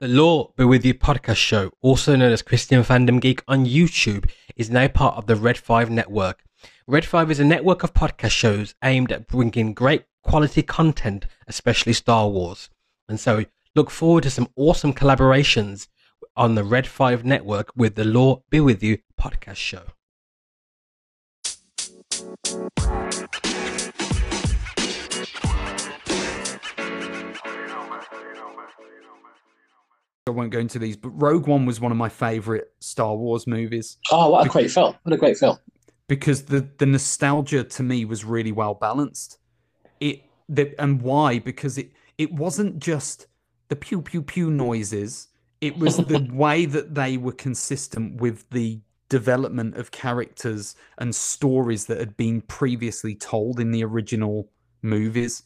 The Law Be With You podcast show, also known as Christian Fandom Geek on YouTube, is now part of the Red 5 network. Red 5 is a network of podcast shows aimed at bringing great quality content, especially Star Wars. And so look forward to some awesome collaborations on the Red 5 network with the Law Be With You podcast show. I won't go into these, but Rogue One was one of my favorite Star Wars movies. Oh, what a great film! What a great film! Because the the nostalgia to me was really well balanced. It the, and why? Because it it wasn't just the pew pew pew noises. It was the way that they were consistent with the development of characters and stories that had been previously told in the original movies.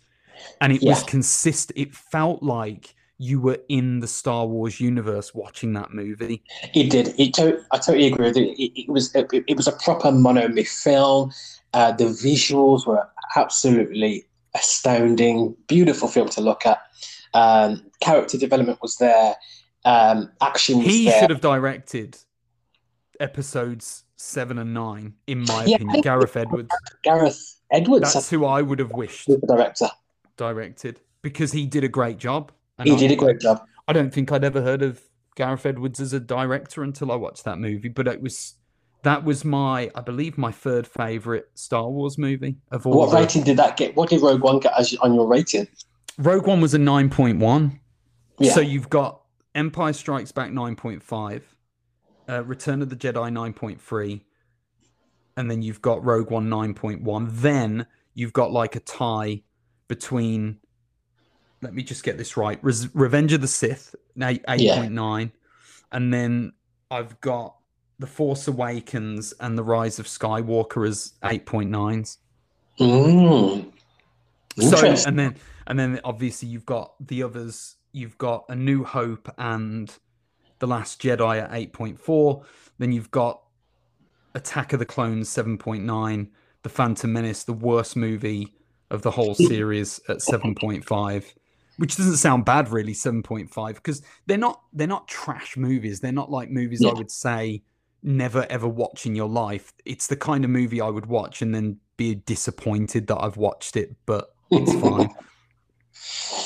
And it was Yeah. consistent. It felt like you were in the Star Wars universe watching that movie. It did. It to- I totally agree with you. It, it was it, it was a proper monomyth film. Uh, the visuals were absolutely astounding. Beautiful film to look at. Um, character development was there. Um, action was He there. should have directed episodes seven and nine, in my Yeah, opinion. Gareth Edwards. Gareth Edwards, That's who I would have wished the director. directed because he did a great job. And He I- did a great job. I don't think I'd ever heard of Gareth Edwards as a director until I watched that movie, but it was that was my, I believe, my third favorite Star Wars movie of all. What the- rating did that get? What did Rogue One get as on your rating? Rogue One was a nine point one. Yeah. So you've got Empire Strikes Back nine point five, uh, Return of the Jedi nine point three, and then you've got Rogue One nine point one. Then you've got like a tie between. Let me just get this right. Res- Revenge of the Sith eight point nine, and then I've got The Force Awakens and The Rise of Skywalker as eight point nines. Mm. So and then and then obviously you've got the others. You've got A New Hope and The Last Jedi at eight point four. Then you've got Attack of the Clones seven point nine. The Phantom Menace, the worst movie of the whole series, at seven point five. Which doesn't sound bad, really. Seven point five because they're not they're not trash movies. They're not like movies I would say never ever watch in your life. It's the kind of movie I would watch and then be disappointed that I've watched it, but it's fine.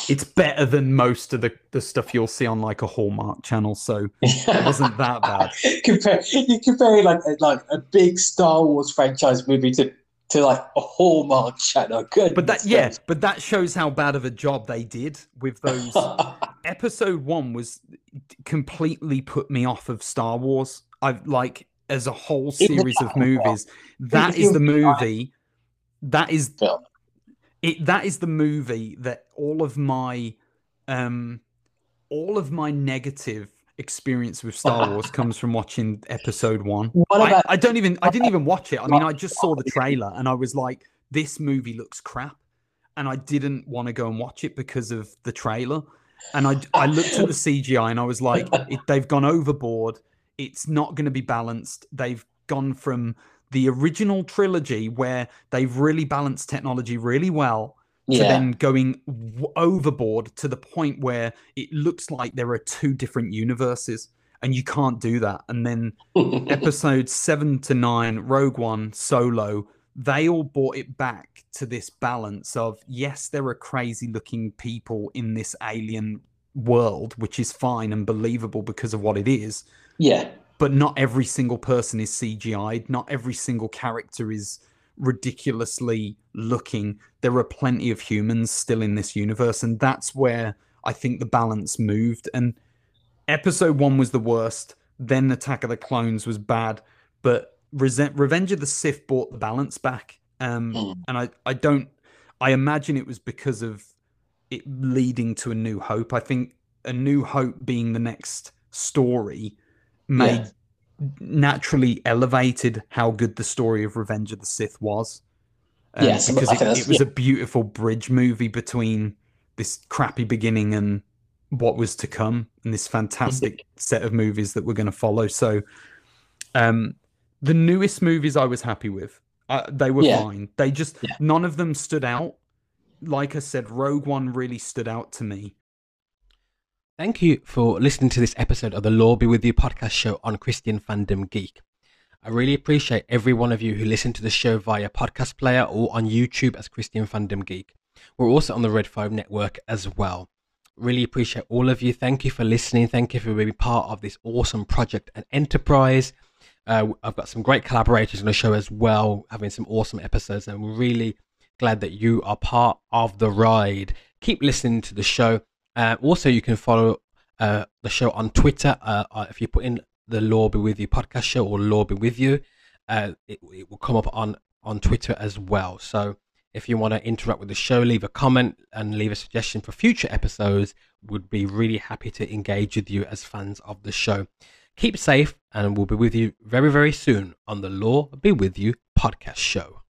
it's better than most of the, the stuff you'll see on like a Hallmark channel, so it wasn't that bad. compare you compare like like a big Star Wars franchise movie to to like a Hallmark channel. Good, But that yeah, but that shows how bad of a job they did with those episode one was completely put me off of Star Wars. I've like as a whole series of movies. That is the movie. That is it. That is the movie that all of my, um, all of my negative experience with Star Wars comes from watching episode one. What I, I don't even. I didn't even watch it. I mean, I just saw the trailer and I was like, "This movie looks crap," and I didn't want to go and watch it because of the trailer. And I, I looked at the CGI and I was like, it, "They've gone overboard. It's not going to be balanced. They've gone from the original trilogy where they've really balanced technology really well." To then going w- overboard to the point where it looks like there are two different universes, and you can't do that. And then episodes seven to nine, Rogue One, Solo, they all brought it back to this balance of yes, there are crazy looking people in this alien world, which is fine and believable because of what it is, yeah, but not every single person is CGI'd, not every single character is ridiculously looking. There are plenty of humans still in this universe, and that's where I think the balance moved. And episode one was the worst. Then Attack of the Clones was bad, but Revenge of the Sith brought the balance back. Um, Hmm. and I, I don't, I imagine it was because of it leading to A New Hope. I think A New Hope being the next story made Yeah. Naturally elevated how good the story of Revenge of the Sith was. Um, Yes, because it, it was yeah. a beautiful bridge movie between this crappy beginning and what was to come and this fantastic set of movies that we're going to follow so um the newest movies i was happy with uh, they were Yeah. fine they just Yeah. none of them stood out like i said rogue one really stood out to me Thank you for listening to this episode of the Law Be With You podcast show on Christian Fandom Geek. I really appreciate every one of you who listen to the show via podcast player or on YouTube as Christian Fandom Geek. We're also on the Red 5 network as well. Really appreciate all of you. Thank you for listening. Thank you for being part of this awesome project and enterprise. Uh, I've got some great collaborators on the show as well, having some awesome episodes, and we're really glad that you are part of the ride. Keep listening to the show. Uh, also, you can follow uh, the show on Twitter. Uh, uh, if you put in the Law Be With You podcast show or Law Be With You, uh, it, it, will come up on, on Twitter as well. So if you want to interact with the show, leave a comment and leave a suggestion for future episodes. Would be really happy to engage with you as fans of the show. Keep safe, and we'll be with you very, very soon on the Law Be With You podcast show.